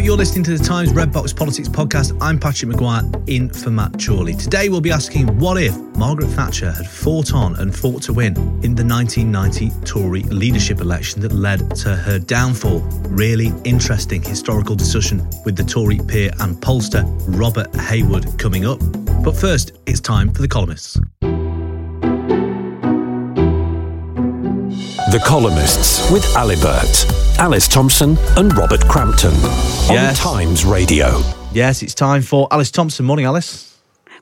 You're listening to the Times Red Box Politics podcast. I'm Patrick Maguire in for Matt Chorley. Today we'll be asking what if Margaret Thatcher had fought on and fought to win in the 1990 Tory leadership election that led to her downfall. Really interesting historical discussion with the Tory peer and pollster Robert Hayward coming up. But first, it's time for the columnists. The Columnists with Alibert, Alice Thomson, and Robert Crampton on Yes. Times Radio. Yes, it's time for Alice Thomson. Morning, Alice.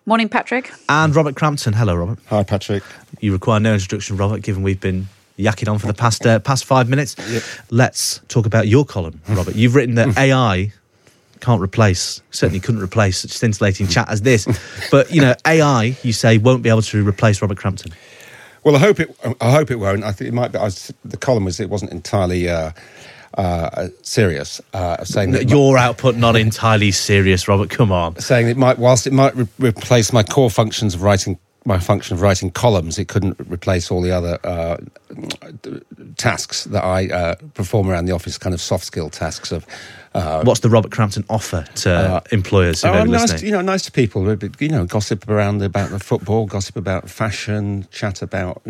Morning, Patrick. And Robert Crampton. Hello, Robert. Hi, Patrick. You require no introduction, Robert, given we've been yakking on for the past uh, past five minutes. Let's talk about your column, Robert. You've written that AI can't replace, certainly couldn't replace such scintillating chat as this. But, you know, AI, you say, won't be able to replace Robert Crampton. Well, I hope it. I hope it won't. I think it might be. I was, the column was. It wasn't entirely uh, uh, serious. Uh, saying that Your output not entirely serious, Robert. Come on. saying it might. Whilst it might re- replace my core functions of writing, my function of writing columns, it couldn't replace all the other uh, tasks that I uh, perform around the office. Kind of soft skill tasks of. Uh, What's the Robert Crampton offer to employers who Oh, nice, listening? you know, nice to people. You know, gossip around about the football, gossip about fashion, chat about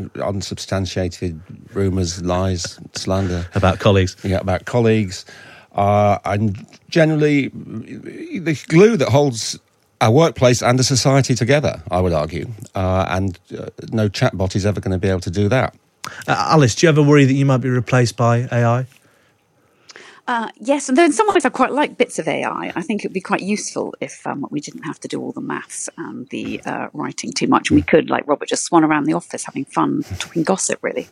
unsubstantiated rumours, lies, slander. about colleagues. Yeah, about colleagues, uh, and generally the glue that holds a workplace and a society together. I would argue, uh, and uh, no chatbot is ever going to be able to do that. Uh, Alice, do you ever worry that you might be replaced by AI? Uh, yes, and then in some ways I quite like bits of AI. I think it would be quite useful if um, we didn't have to do all the maths and the uh, writing too much. And we could, like Robert, just swan around the office having fun, talking gossip, really.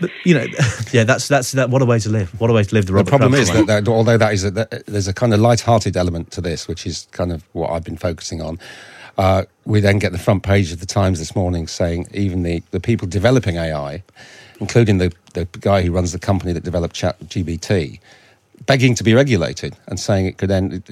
But, you know, yeah, that's that's that. What a way to live! What a way to live the The problem Crampton is that, that although that is a, that there's a kind of light-hearted element to this, which is kind of what I've been focusing on. Uh, we then get the front page of the Times this morning saying even the, the people developing AI, including the, the guy who runs the company that developed ChatGPT, begging to be regulated and saying it could end,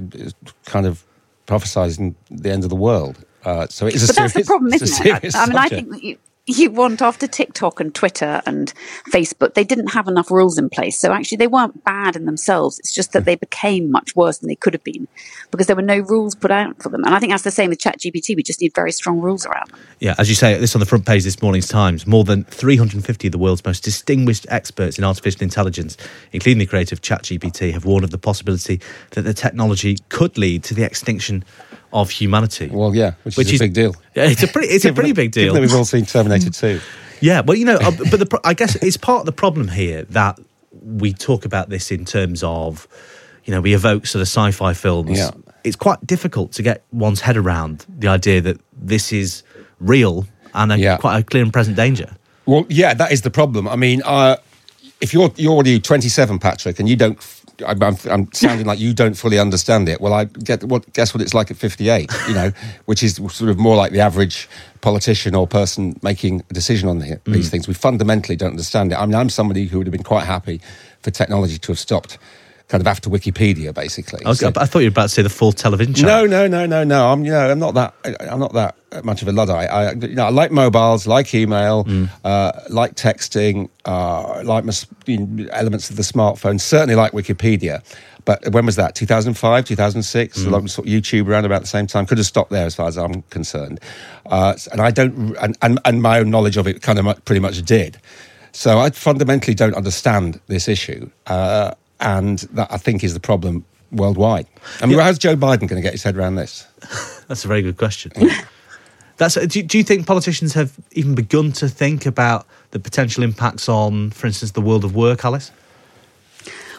kind of prophesizing the end of the world. Uh, so it is a But that's the serious- problem, isn't it? I mean, I think that you, you want after TikTok and Twitter and Facebook, they didn't have enough rules in place. So actually, they weren't bad in themselves. It's just that hmm. they became much worse than they could have been because there were no rules put out for them. And I think that's the same with ChatGPT. We just need very strong rules around them. Yeah, as you say, this on the front page this morning's Times. More than 350 of the world's most distinguished experts in artificial intelligence, including the creator of ChatGPT, have warned of the possibility that the technology could lead to the extinction of humanity. Well, yeah, which, Which is a big deal. Yeah, it's a pretty, it's a pretty big deal. we've all seen Terminator 2. Yeah, well, you know, uh, but the, I guess it's part of the problem here that we talk about this in terms of, you know, we evoke sort of sci-fi films. Yeah. It's quite difficult to get one's head around the idea that this is real and a, Yeah. quite a clear and present danger. Well, yeah, that is the problem. I mean, uh, if you're you're already 27, Patrick, and you don't, I'm, I'm, I'm sounding like you don't fully understand it. Well, I get what guess what it's like at 58. You know, which is sort of more like the average politician or person making a decision on the, these mm. things. We fundamentally don't understand it. I mean, I'm somebody who would have been quite happy for technology to have stopped kind of after Wikipedia, basically. I, was, So- I thought you were about to say the full television no, channel. no, no, no, no. I'm, you know, I'm not that. I'm not that much of a luddite. I, you know, I like mobiles, like email, uh, like texting, uh, like my, you know, elements of the smartphone. Certainly like Wikipedia. But when was that? 2005, 2006. A lot of sort of YouTube around about the same time. Could have stopped there, as far as I'm concerned. Uh, and I don't, and, and, and my own knowledge of it kind of pretty much did. So I fundamentally don't understand this issue, uh, and that I think is the problem worldwide. I mean, how's Joe Biden going to get his head around this? That's a very good question. That's. Do, do you think politicians have even begun to think about the potential impacts on, for instance, the world of work, Alice?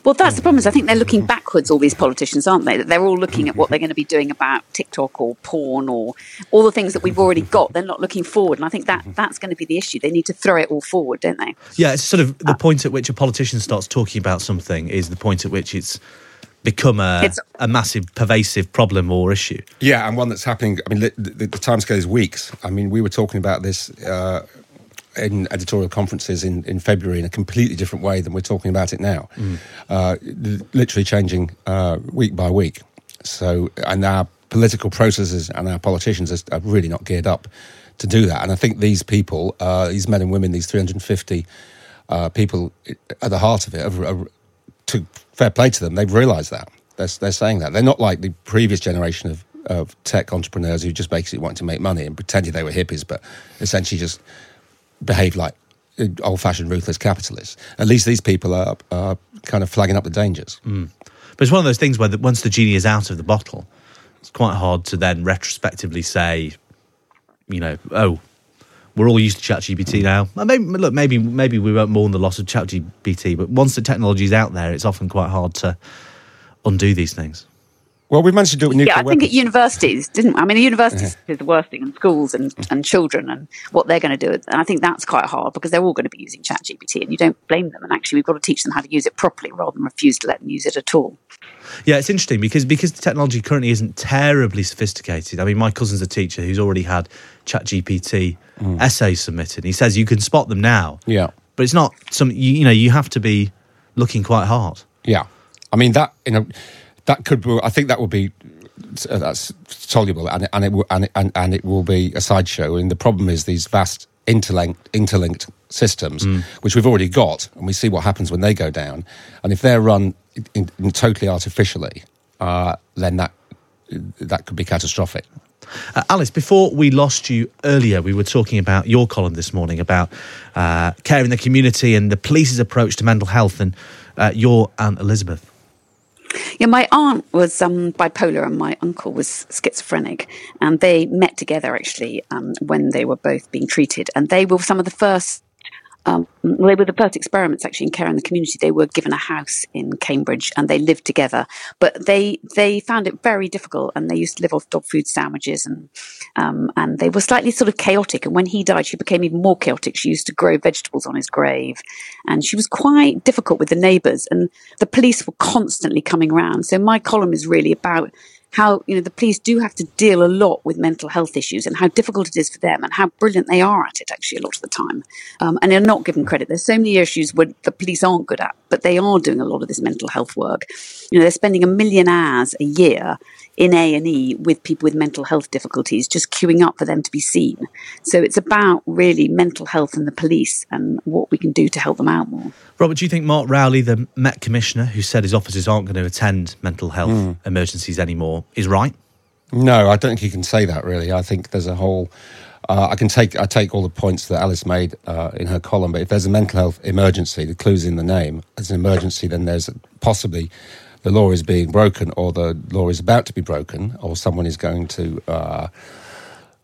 Well, that's the problem. Is I think they're looking backwards. All these politicians, aren't they? That they're all looking at what they're going to be doing about TikTok or porn or all the things that we've already got. They're not looking forward, and I think that that's going to be the issue. They need to throw it all forward, don't they? Yeah, it's sort of the point at which a politician starts talking about something is the point at which it's become a, It's- a massive, pervasive problem or issue. Yeah, and one that's happening. I mean, the, the, the timescale is weeks. I mean, we were talking about this uh, in editorial conferences in, in February in a completely different way than we're talking about it now. Uh, literally changing uh, week by week. So, and our political processes and our politicians are, are really not geared up to do that. And I think these people, uh, these men and women, these 350 uh, people at the heart of it, are, are, to fair play to them, they've realised that. They're, they're saying that. They're not like the previous generation of, of tech entrepreneurs who just basically wanted to make money and pretended they were hippies, but essentially just behaved like old fashioned ruthless capitalists. At least these people are, are kind of flagging up the dangers. Mm. But it's one of those things where the, once the genie is out of the bottle, it's quite hard to then retrospectively say, you know, oh, we're all used to ChatGPT mm. now. Well, maybe, look, maybe maybe we won't mourn the loss of ChatGPT, but once the technology is out there, it's often quite hard to undo these things. Well, we managed to do it with nuclear Yeah, I think at universities, didn't I mean, at universities is the worst thing, and schools and, mm. and children and what they're going to do. And I think that's quite hard because they're all going to be using ChatGPT and you don't blame them. And actually, we've got to teach them how to use it properly rather than refuse to let them use it at all. Yeah, it's interesting because because the technology currently isn't terribly sophisticated. I mean, my cousin's a teacher who's already had ChatGPT mm. essays submitted. He says you can spot them now, yeah. but it's not some. You, you know, you have to be looking quite hard. Yeah, I mean that you know that could. I think that would be that's soluble, and it, and it will and it, and, and it will be a sideshow. And the problem is these vast interlinked interlinked systems, which we've already got, and we see what happens when they go down. And if they're run in, in totally artificially, uh, then that that could be catastrophic. Uh, Alice, before we lost you earlier, we were talking about your column this morning about uh, care in the community and the police's approach to mental health, and uh, your Aunt Elizabeth. Yeah, my aunt was um, bipolar and my uncle was schizophrenic, and they met together actually um, when they were both being treated, and they were some of the first. Um, they were the first experiments actually in care in the community. They were given a house in Cambridge and they lived together, but they they found it very difficult, and they used to live off dog food sandwiches, and um, and they were slightly sort of chaotic. And when he died, she became even more chaotic. She used to grow vegetables on his grave, and she was quite difficult with the neighbours. And the police were constantly coming round. So my column is really about how you know the police do have to deal a lot with mental health issues and how difficult it is for them and how brilliant they are at it actually a lot of the time. Um, and they're not given credit. There's so many issues where the police aren't good at but they are doing a lot of this mental health work. You know they're spending a million hours a year in A&E with people with mental health difficulties just queuing up for them to be seen so it's about really mental health and the police and what we can do to help them out more Robert, do you think Mark Rowley, the Met Commissioner, who said his officers aren't going to attend mental health emergencies anymore, is right? No, I don't think you can say that. Really, I think there's a whole. Uh, I can take I take all the points that Alice made uh, in her column, but if there's a mental health emergency, the clue's in the name. As an emergency, then there's possibly the law is being broken, or the law is about to be broken, or someone is going to uh,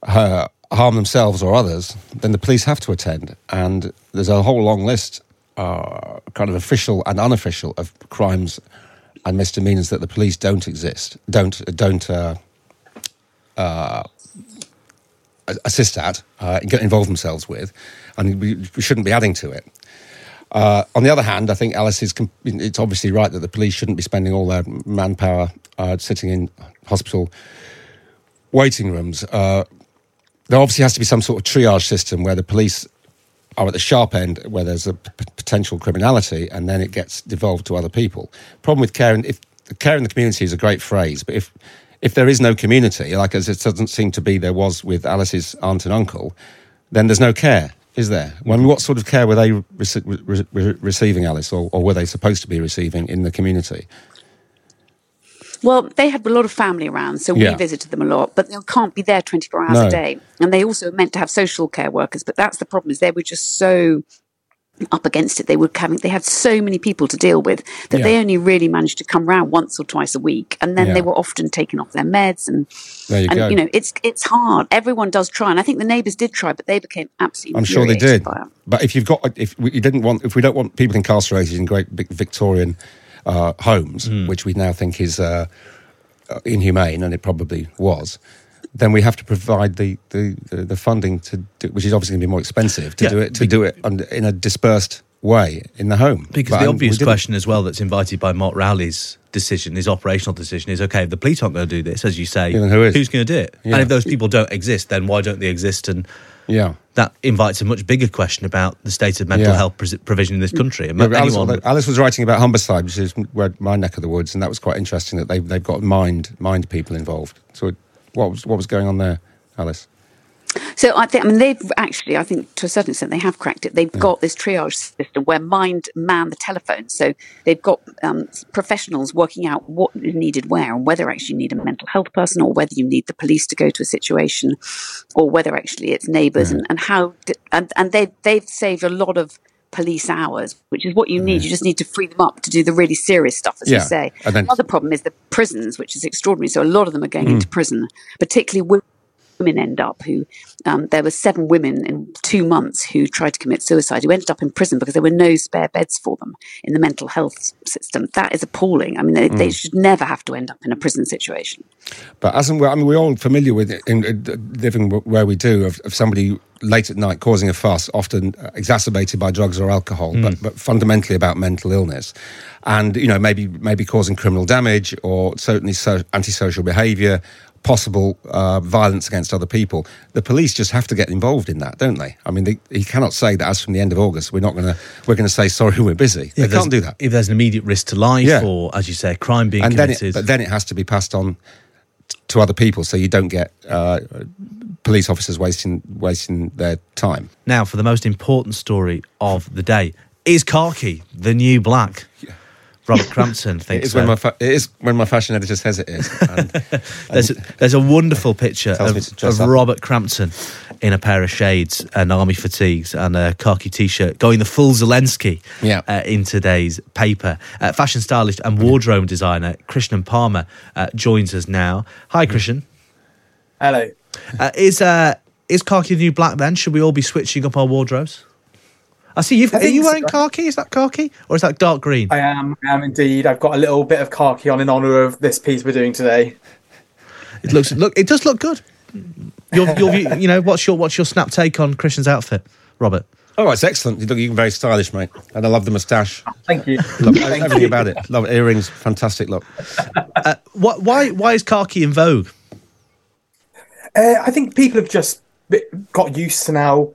uh, harm themselves or others. Then the police have to attend, and there's a whole long list, uh, kind of official and unofficial, of crimes and misdemeanors that the police don't exist, don't don't. Uh, assist at, uh, get involved themselves with, and we shouldn't be adding to it. Uh, on the other hand, I think Alice is. It's obviously right that the police shouldn't be spending all their manpower uh, sitting in hospital waiting rooms. Uh, there obviously has to be some sort of triage system where the police are at the sharp end where there's a p- potential criminality, and then it gets devolved to other people. Problem with care, if care in the community is a great phrase, but if if there is no community, like as it doesn't seem to be there was with Alice's aunt and uncle, then there's no care, is there? What sort of care were they re- re- re- receiving, Alice, or, or were they supposed to be receiving in the community? Well, they had a lot of family around, so Yeah. we visited them a lot, but they can't be there 24 hours No. a day. And they also meant to have social care workers, but that's the problem is they were just so up against it. They were having, they had so many people to deal with that they only really managed to come round once or twice a week. And then Yeah. they were often taken off their meds and, There you and go. you know, it's, it's hard. Everyone does try. And I think the neighbours did try, but they became absolutely I'm sure they did. But if you've got, if we didn't want, if we don't want people incarcerated in great big Victorian uh, homes, which we now think is uh, uh, inhumane, and it probably was, then we have to provide the the, the, the funding to, do, which is obviously going to be more expensive to Yeah, do it to do it in a dispersed way in the home. Because But- the um, and obvious question as well that's invited by Mark Rowley's decision, his operational decision, is okay, if the police aren't going to do this, as you say, then who is? who's going to do it? Yeah. And if those people don't exist, then why don't they exist? And Yeah. that invites a much bigger question about the state of mental Yeah. health provision in this mm. country. And Yeah, Alice, anyone, Alice was writing about Humberside, which is where my neck of the woods, and that was quite interesting that they've they've got mind mind people involved. So, what was what was going on there, Alice? So I think, I mean, they've actually, I think to a certain extent, they have cracked it. They've got this triage system where mind man the telephone. So they've got um, professionals working out what is needed where and whether actually you need a mental health person or whether you need the police to go to a situation or whether actually it's neighbours and, and how, and, and they, they've saved a lot of police hours, which is what you need. You mm. just need to free them up to do the really serious stuff, as Yeah, you say. then- Another problem is the prisons, which is extraordinary. So a lot of them are going mm. into prison, particularly women women end up who um, there were seven women in two months who tried to commit suicide who ended up in prison because there were no spare beds for them in the mental health system. That is appalling. I mean they, they should never have to end up in a prison situation. But as in, I mean, we're all familiar with it in, uh, living where we do of, of somebody late at night causing a fuss, often uh, exacerbated by drugs or alcohol, but, but fundamentally about mental illness, and you know maybe maybe causing criminal damage or certainly so, antisocial behaviour, possible uh, violence against other people. The police just have to get involved in that, don't they? I mean, they, he cannot say that as from the end of August we're not going to we're going to say sorry we're busy. if they can't do that. If there's an immediate risk to life, Yeah. or as you say, a crime being and then committed, it, but then it has to be passed on to other people, so you don't get uh, police officers wasting wasting their time. now for the most important story of the day is khaki, the new black. Robert Crampton It thinks is so. when my fa- it is when my fashion editor says it is. And There's a, there's a wonderful picture of, me to dress of. Robert Crampton in a pair of shades and army fatigues and a khaki t-shirt, going the full Zelensky Yeah. uh, in today's paper. Uh, fashion stylist and wardrobe designer Krishnan Palmer uh, joins us now. Hi, Krishnan. Hello. Uh, is uh, is khaki the new black? Then should we all be switching up our wardrobes? I see you. I Are think you so. wearing khaki? Is that khaki or is that dark green? I am, I am indeed. I've got a little bit of khaki on in honour of this piece we're doing today. It looks look. It does look good. Your, your view, you know, what's your what's your snap take on Christian's outfit, Robert? oh, it's excellent. You look you're very stylish, mate. And I love the moustache. Thank you. Love everything about it. Love earrings. Fantastic look. What, why why is khaki in vogue? Uh, I think people have just got used to now.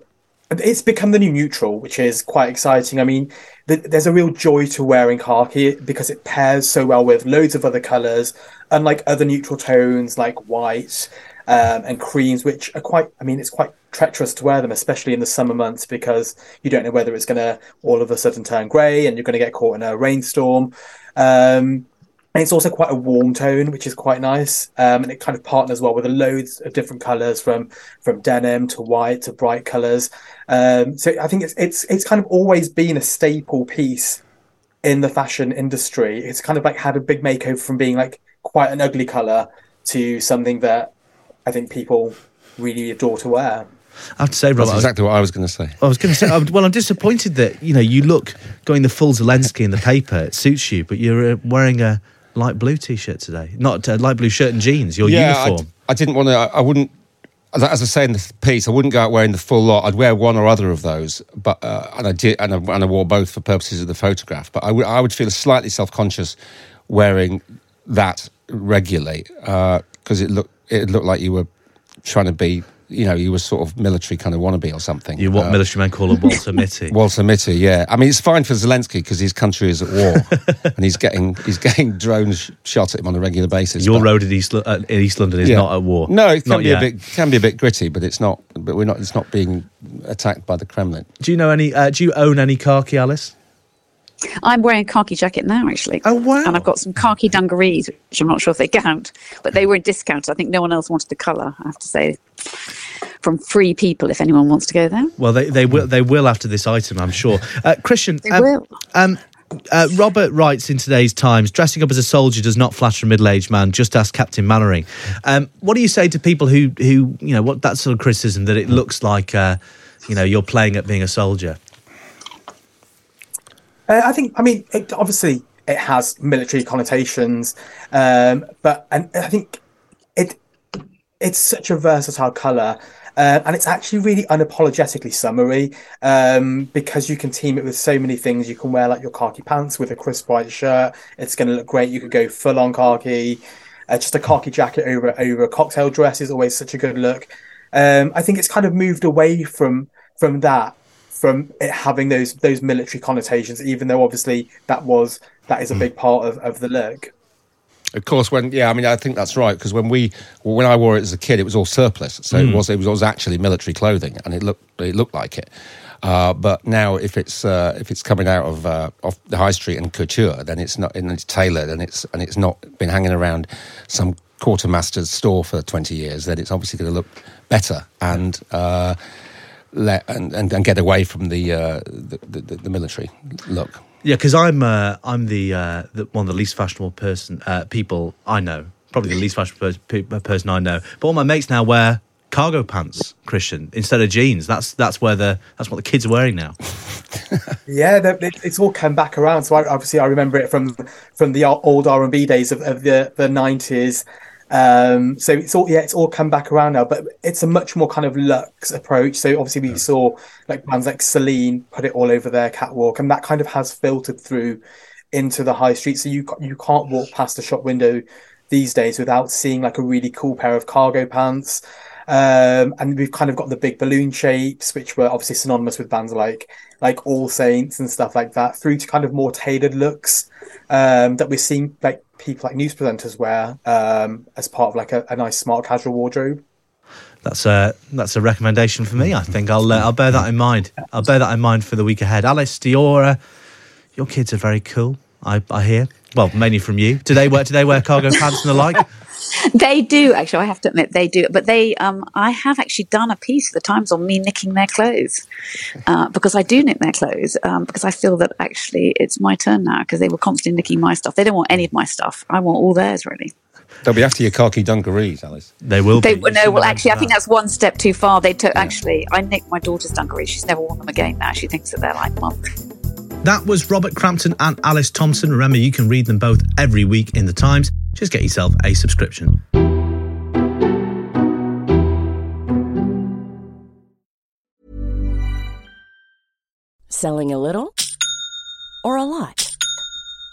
It's become the new neutral, which is quite exciting. I mean, th- there's a real joy to wearing khaki because it pairs so well with loads of other colours, unlike other neutral tones like white um, and creams, which are quite. I mean, it's quite treacherous to wear them, especially in the summer months, because you don't know whether it's going to all of a sudden turn grey and you're going to get caught in a rainstorm. Um, and it's also quite a warm tone, which is quite nice. Um, and it kind of partners well with a loads of different colours from from denim to white to bright colours. Um, so I think it's it's it's kind of always been a staple piece in the fashion industry. It's kind of like had a big makeover from being like quite an ugly colour to something that I think people really adore to wear. I have to say, Robert, That's I was- exactly what I was going to say. I was going to say, I'm- well, I'm disappointed that you know you look going the full Zelensky in the paper. It suits you, but you're uh, wearing a light blue t-shirt today, not a light blue shirt and jeans. Your uniform. yeah, I, uniform. d- I didn't want to. I, I wouldn't. As I say in the piece, I wouldn't go out wearing the full lot. I'd wear one or other of those, but uh, and I did, and I, and I wore both for purposes of the photograph. But I would, I would feel slightly self conscious wearing that regularly because it looked, it looked like you were trying to be you know, he was sort of military kind of wannabe or something. You what Uh, military men call a Walter Mitty. Walter Mitty, yeah. I mean, it's fine for Zelensky because his country is at war and he's getting he's getting drones shot at him on a regular basis. Your but- road in East, uh, in East London is Yeah. not at war. No, it can Not be yet. a bit can be a bit gritty, but it's not. But we're not. It's not being attacked by the Kremlin. Do you know any? Uh, do you own any khaki, Alice? I'm wearing a khaki jacket now, actually. Oh, wow. And I've got some khaki dungarees, which I'm not sure if they count, but they were in discount. I think no one else wanted the colour. I have to say, from free people, if anyone wants to go there. Well, they, they will. They will after this item, I'm sure. Uh, Christian, They um, will. Um, uh, Robert writes in today's Times: dressing up as a soldier does not flatter a middle-aged man. Just ask Captain Mainwaring. Um, what do you say to people who, who you know, what that sort of criticism that it looks like, uh, you know, you're playing at being a soldier? Uh, I think, I mean, it, obviously it has military connotations, um, but and I think it it's such a versatile color. Uh, and it's actually really unapologetically summery um, because you can team it with so many things. You can wear like your khaki pants with a crisp white shirt. It's going to look great. You could go full on khaki. Uh, just a khaki jacket over over a cocktail dress is always such a good look. Um, I think it's kind of moved away from from that, from it having those those military connotations. Even though obviously that was that is a big part of, of the look. Of course, when yeah, I mean, I think that's right because when we well, when I wore it as a kid, it was all surplus, so it was it was, it was actually military clothing, and it looked it looked like it. Uh, but now, if it's uh, if it's coming out of uh, off the high street and couture, then it's not and it's tailored and it's and it's not been hanging around some quartermaster's store for twenty years. Then it's obviously going to look better and. Uh, let, and, and and get away from the, uh, the, the the military look. Yeah, because I'm uh, I'm the, uh, the one of the least fashionable person uh, people I know. Probably the least fashionable pers- person I know. But all my mates now wear cargo pants, Christian, instead of jeans. That's that's where the that's what the kids are wearing now. Yeah, that- it, it's all come back around. So I, obviously, I remember it from from the old R and B days of, of the the nineties. Um, so it's all yeah, it's all come back around now, but it's a much more kind of luxe approach. So obviously, we saw like bands like Celine put it all over their catwalk, and that kind of has filtered through into the high street. So you you can't walk past a shop window these days without seeing like a really cool pair of cargo pants. Um, and we've kind of got the big balloon shapes, which were obviously synonymous with bands like like All Saints and stuff like that, through to kind of more tailored looks um, that we're seeing like people like news presenters wear um, as part of like a, a nice smart casual wardrobe. That's a that's a recommendation for me. I think I'll uh, I'll bear that in mind. I'll bear that in mind for the week ahead. Alice, uh, your kids are very cool. I, I hear. Well, mainly from you. Do they wear do they wear cargo pants and the like? They do actually. I have to admit they do. But they, um, I have actually done a piece for the Times on me nicking their clothes uh, because I do nick their clothes um, because I feel that actually it's my turn now because they were constantly nicking my stuff. They don't want any of my stuff. I want all theirs really. They'll be after your khaki dungarees, Alice. They will. They be. No. Well, have actually, I think that's one step too far. They took actually. I nicked my daughter's dungarees. She's never worn them again. Now she thinks that they're like mum. That was Robert Crampton and Alice Thomson. Remember, you can read them both every week in the Times. Just get yourself a subscription. Selling a little or a lot?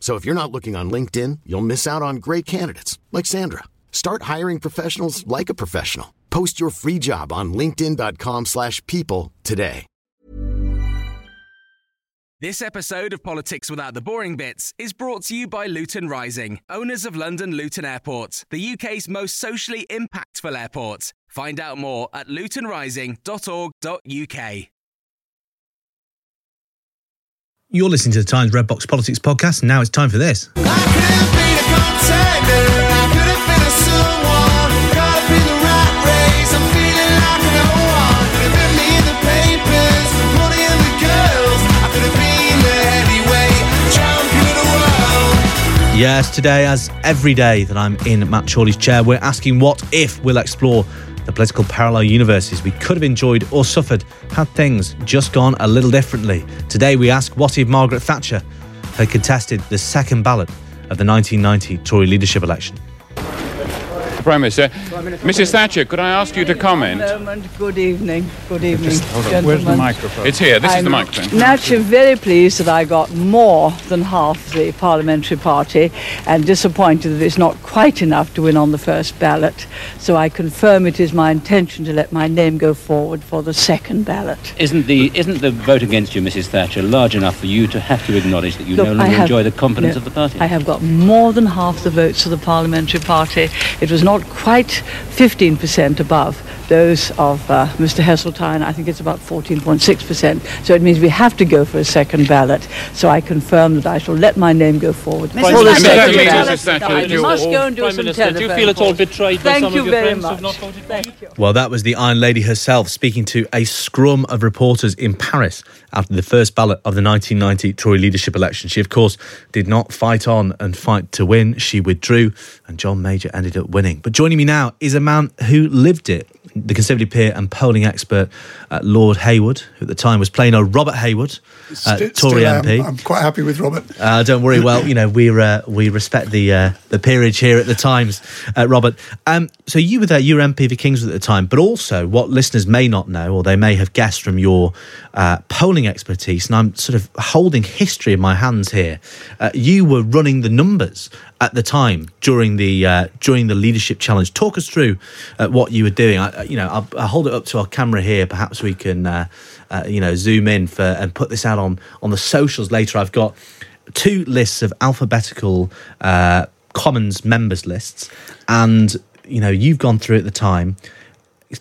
So if you're not looking on LinkedIn, you'll miss out on great candidates like Sandra. Start hiring professionals like a professional. Post your free job on linkedin.com/people today. This episode of Politics Without the Boring Bits is brought to you by Luton Rising, owners of London Luton Airport, the UK's most socially impactful airport. Find out more at lutonrising.org.uk. You're listening to the Times Red Box Politics podcast, and now it's time for this. Yes, today, as every day that I'm in Matt Chorley's chair, we're asking what if we'll explore the political parallel universes we could have enjoyed or suffered had things just gone a little differently. Today, we ask what if Margaret Thatcher had contested the second ballot of the 1990 Tory leadership election? Prime Minister. Mrs. Thatcher, could I ask you to comment? moment. Good evening. Good evening, Hold on. gentlemen. Where's the microphone? It's here. This is I'm the microphone. Naturally, very pleased that I got more than half the parliamentary party, and disappointed that it's not quite enough to win on the first ballot. So I confirm it is my intention to let my name go forward for the second ballot. Isn't the isn't the vote against you, Mrs. Thatcher, large enough for you to have to acknowledge that you Look, no longer have- enjoy the confidence no, of the party? I have got more than half the votes of the parliamentary party. It was not quite 15% above those of uh, Mr. Heseltine. I think it's about 14.6%. So it means we have to go for a second ballot. So I confirm that I shall let my name go forward Prime for the Minister, second Mrs. Mrs. Thatcher, I you- must go and do Prime some Minister, do you feel at all calls. betrayed by Thank some of you your very friends who've much. not voted Thank you. Well, that was the Iron Lady herself speaking to a scrum of reporters in Paris after the first ballot of the 1990 Tory leadership election. She, of course, did not fight on and fight to win. She withdrew, and John Major ended up winning. But joining me now is a man who lived it. The Conservative peer and polling expert, uh, Lord Hayward, who at the time was playing a Robert Hayward, uh, Tory still. MP. I'm quite happy with Robert. Uh, don't worry. Well, you know we uh, we respect the uh, the peerage here at the Times, uh, Robert. Um, so you were there. You were MP for Kingswood at the time, but also what listeners may not know, or they may have guessed from your uh, polling expertise, and I'm sort of holding history in my hands here. Uh, you were running the numbers at the time during the uh, during the leadership challenge. Talk us through uh, what you were doing. I, you know, I'll, I'll hold it up to our camera here. Perhaps we can, uh, uh, you know, zoom in for and put this out on on the socials later. I've got two lists of alphabetical uh, Commons members lists, and you know, you've gone through at the time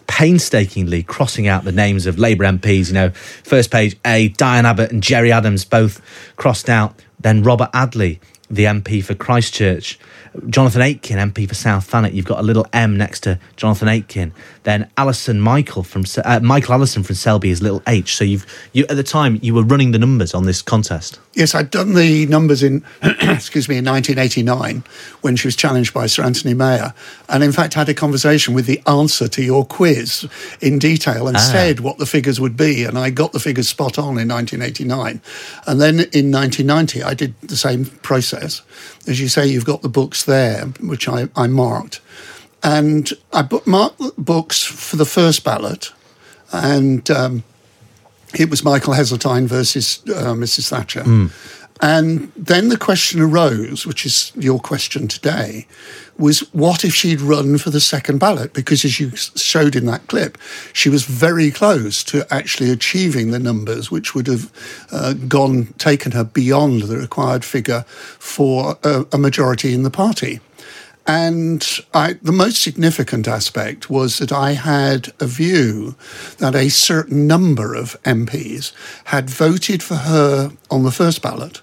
painstakingly crossing out the names of Labour MPs. You know, first page A, Diane Abbott and Gerry Adams both crossed out. Then Robert Adley, the MP for Christchurch. Jonathan Aitken, MP for South Thanet. You've got a little M next to Jonathan Aitken. Then Alison Michael from uh, Michael Alison from Selby is little H. So you've you at the time you were running the numbers on this contest. Yes, I'd done the numbers in, excuse me, in 1989 when she was challenged by Sir Anthony Meyer, and in fact had a conversation with the answer to your quiz in detail and Ah. said what the figures would be, and I got the figures spot on in 1989, and then in 1990 I did the same process. As you say, you've got the books there, which I, I marked, and I marked the books for the first ballot, and. Um, it was Michael Heseltine versus uh, Mrs. Thatcher. And then the question arose, which is your question today, was what if she'd run for the second ballot? Because as you showed in that clip, she was very close to actually achieving the numbers, which would have uh, gone, taken her beyond the required figure for a, a majority in the party. And I, the most significant aspect was that I had a view that a certain number of MPs had voted for her on the first ballot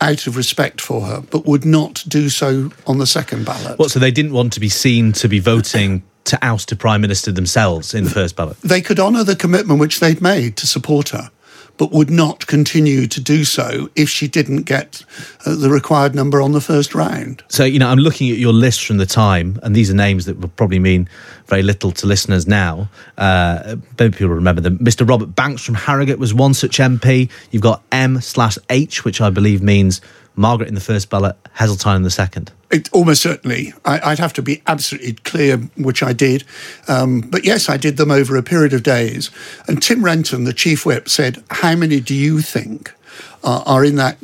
out of respect for her, but would not do so on the second ballot. What? So they didn't want to be seen to be voting to oust a prime minister themselves in the first ballot. They could honour the commitment which they'd made to support her, but would not continue to do so if she didn't get uh, the required number on the first round. So, you know, I'm looking at your list from the time, and these are names that will probably mean very little to listeners now. Uh, maybe people remember them. Mr. Robert Banks from Harrogate was one such MP. You've got M slash H, which I believe means Margaret in the first ballot, Heseltine in the second. It, almost certainly. I, I'd have to be absolutely clear, which I did. Um, but yes, I did them over a period of days. And Tim Renton, the chief whip, said, How many do you think are, are in that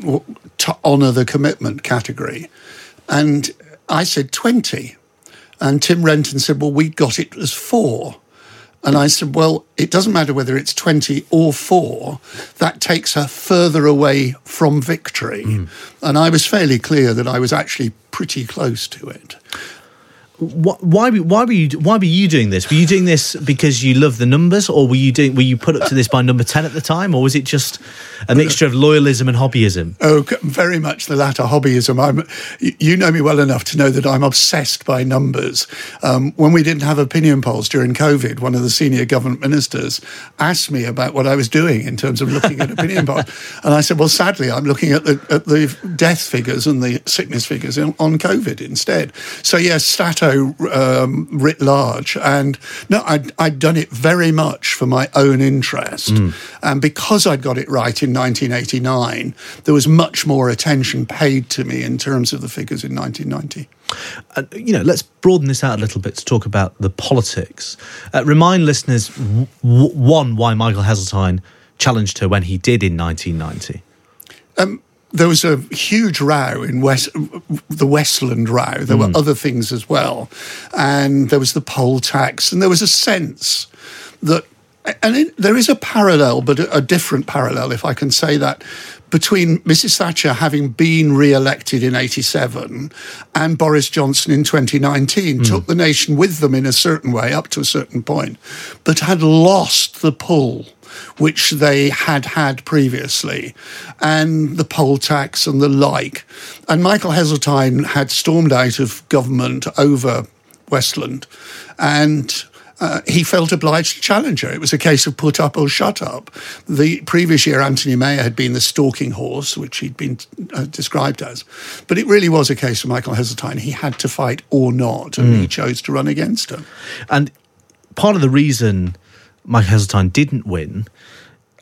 to honour the commitment category? And I said 20. And Tim Renton said, Well, we got it as four. And I said, well, it doesn't matter whether it's 20 or four, that takes her further away from victory. Mm. And I was fairly clear that I was actually pretty close to it why why were you why were you doing this? Were you doing this because you love the numbers, or were you doing were you put up to this by number ten at the time, or was it just a mixture of loyalism and hobbyism? Oh, very much the latter, hobbyism. I'm, you know me well enough to know that I'm obsessed by numbers. Um, when we didn't have opinion polls during COVID, one of the senior government ministers asked me about what I was doing in terms of looking at opinion polls, and I said, "Well, sadly, I'm looking at the at the death figures and the sickness figures on COVID instead." So yes, Stato um, writ large. And no, I'd, I'd, done it very much for my own interest. Mm. And because I'd got it right in 1989, there was much more attention paid to me in terms of the figures in 1990. Uh, you know, let's broaden this out a little bit to talk about the politics. Uh, remind listeners, w- one, why Michael Heseltine challenged her when he did in 1990. Um, there was a huge row in West, the Westland row. There mm. were other things as well. And there was the poll tax, and there was a sense that, and it, there is a parallel, but a, a different parallel, if I can say that, between Mrs. Thatcher having been re elected in 87 and Boris Johnson in 2019, mm. took the nation with them in a certain way up to a certain point, but had lost the pull which they had had previously, and the poll tax and the like. And Michael Heseltine had stormed out of government over Westland, and uh, he felt obliged to challenge her. It was a case of put up or shut up. The previous year, Anthony Meyer had been the stalking horse, which he'd been uh, described as. But it really was a case for Michael Heseltine. He had to fight or not, and mm. he chose to run against her. And part of the reason Michael Heseltine didn't win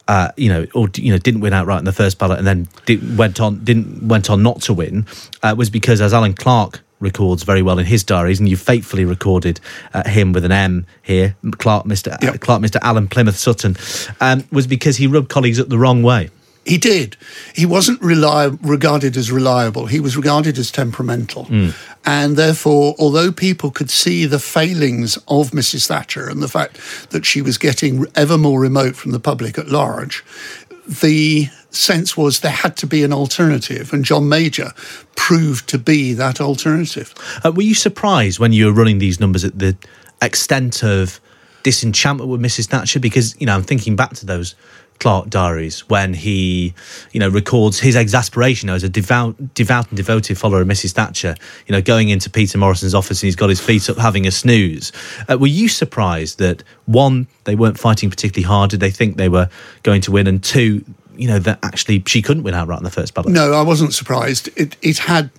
uh, you know, or you know, didn't win outright in the first ballot, and then did, went on didn't went on not to win, uh, was because as Alan Clark records very well in his diaries, and you faithfully recorded uh, him with an M here, Clark, Mister yep. Clark, Mister Alan Plymouth Sutton, um, was because he rubbed colleagues up the wrong way. He did. He wasn't reliable, regarded as reliable. He was regarded as temperamental. Mm. And therefore, although people could see the failings of Mrs. Thatcher and the fact that she was getting ever more remote from the public at large, the sense was there had to be an alternative, and John Major proved to be that alternative. Uh, were you surprised when you were running these numbers at the extent of disenchantment with Mrs. Thatcher? Because, you know, I'm thinking back to those Clark Diaries when he, you know, records his exasperation as a devout, devout and devoted follower of Mrs. Thatcher. You know, going into Peter Morrison's office and he's got his feet up having a snooze. Uh, were you surprised that one, they weren't fighting particularly hard? Did they think they were going to win? And two, you know that actually she couldn't win outright in the first ballot. No, I wasn't surprised. It it had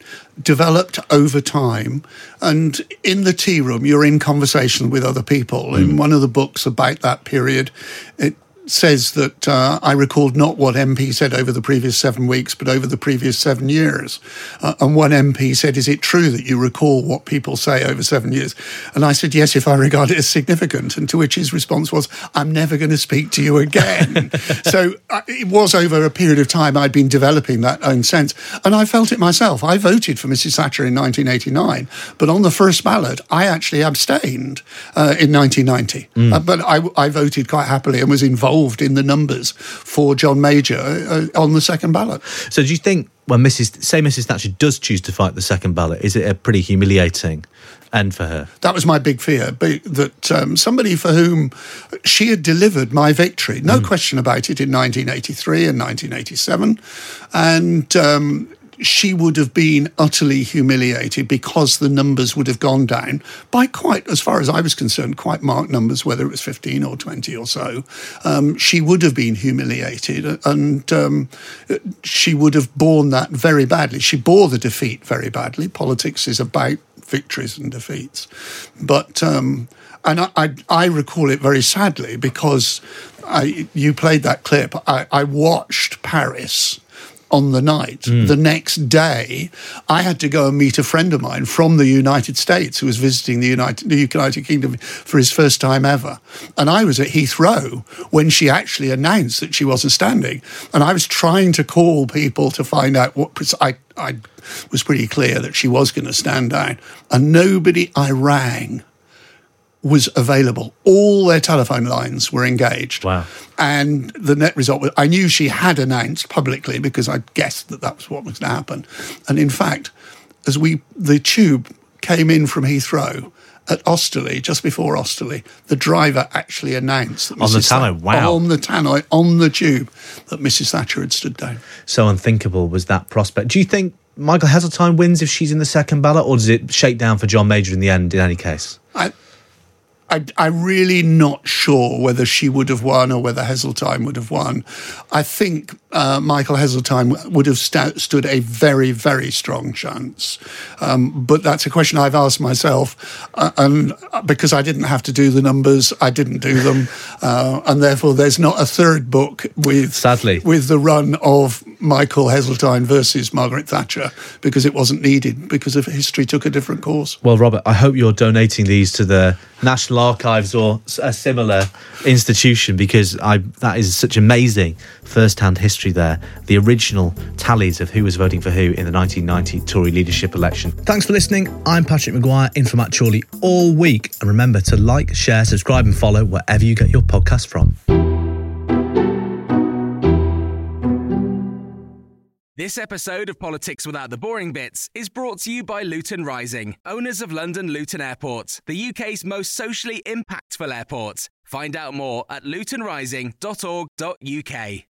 developed over time, and in the tea room, you're in conversation with other people. Mm. In one of the books about that period, it says that uh, I recalled not what MP said over the previous seven weeks, but over the previous seven years. Uh, and one MP said, Is it true that you recall what people say over seven years? And I said, Yes, if I regard it as significant. And to which his response was, I'm never going to speak to you again. so uh, it was over a period of time I'd been developing that own sense. And I felt it myself. I voted for Mrs. Thatcher in 1989, but on the first ballot, I actually abstained uh, in 1990. Mm. Uh, but I, I voted quite happily and was involved involved in the numbers for John Major uh, on the second ballot. So, do you think when Mrs. say Mrs. Thatcher does choose to fight the second ballot, is it a pretty humiliating end for her? That was my big fear, that um, somebody for whom she had delivered my victory, no mm. question about it, in 1983 and 1987, and. Um, she would have been utterly humiliated because the numbers would have gone down by quite, as far as I was concerned, quite marked numbers, whether it was 15 or 20 or so. Um, she would have been humiliated and um, she would have borne that very badly. She bore the defeat very badly. Politics is about victories and defeats. But, um, and I, I, I, recall it very sadly because I, you played that clip. I, I watched Paris on the night. Mm. The next day, I had to go and meet a friend of mine from the United States who was visiting the United, the United Kingdom for his first time ever. And I was at Heathrow when she actually announced that she wasn't standing. And I was trying to call people to find out what I, I was pretty clear that she was going to stand down. And nobody I rang was available. All their telephone lines were engaged. Wow. And the net result was I knew she had announced publicly because I guessed that that was what was going to happen. And in fact, as we, the tube came in from Heathrow, at Osterley, just before Osterley, the driver actually announced that On the Mrs. tannoy, wow. on the tannoy, on the tube, that Mrs. Thatcher had stood down. So unthinkable was that prospect. Do you think Michael Heseltine wins if she's in the second ballot, or does it shake down for John Major in the end? In any case, I, I, I'm really not sure whether she would have won or whether Heseltine would have won. I think uh, Michael Heseltine would have sta- stood a very, very strong chance. Um, but that's a question I've asked myself, uh, and because I didn't have to do the numbers, I didn't do them, uh, and therefore there's not a third book with sadly with the run of Michael Heseltine versus Margaret Thatcher because it wasn't needed because of history took a different course. well, Robert, I hope you're donating these to the National Archives or a similar institution because I that is such amazing first-hand history there. The original tallies of who was voting for who in the 1990 Tory leadership election. Thanks for listening. I'm Patrick Maguire in for Matt Chorley all week, and remember to like, share, subscribe, and follow wherever you get your podcast from. This episode of Politics Without the Boring Bits is brought to you by Luton Rising, owners of London Luton Airport, the UK's most socially impactful airport. Find out more at lutonrising.org.uk.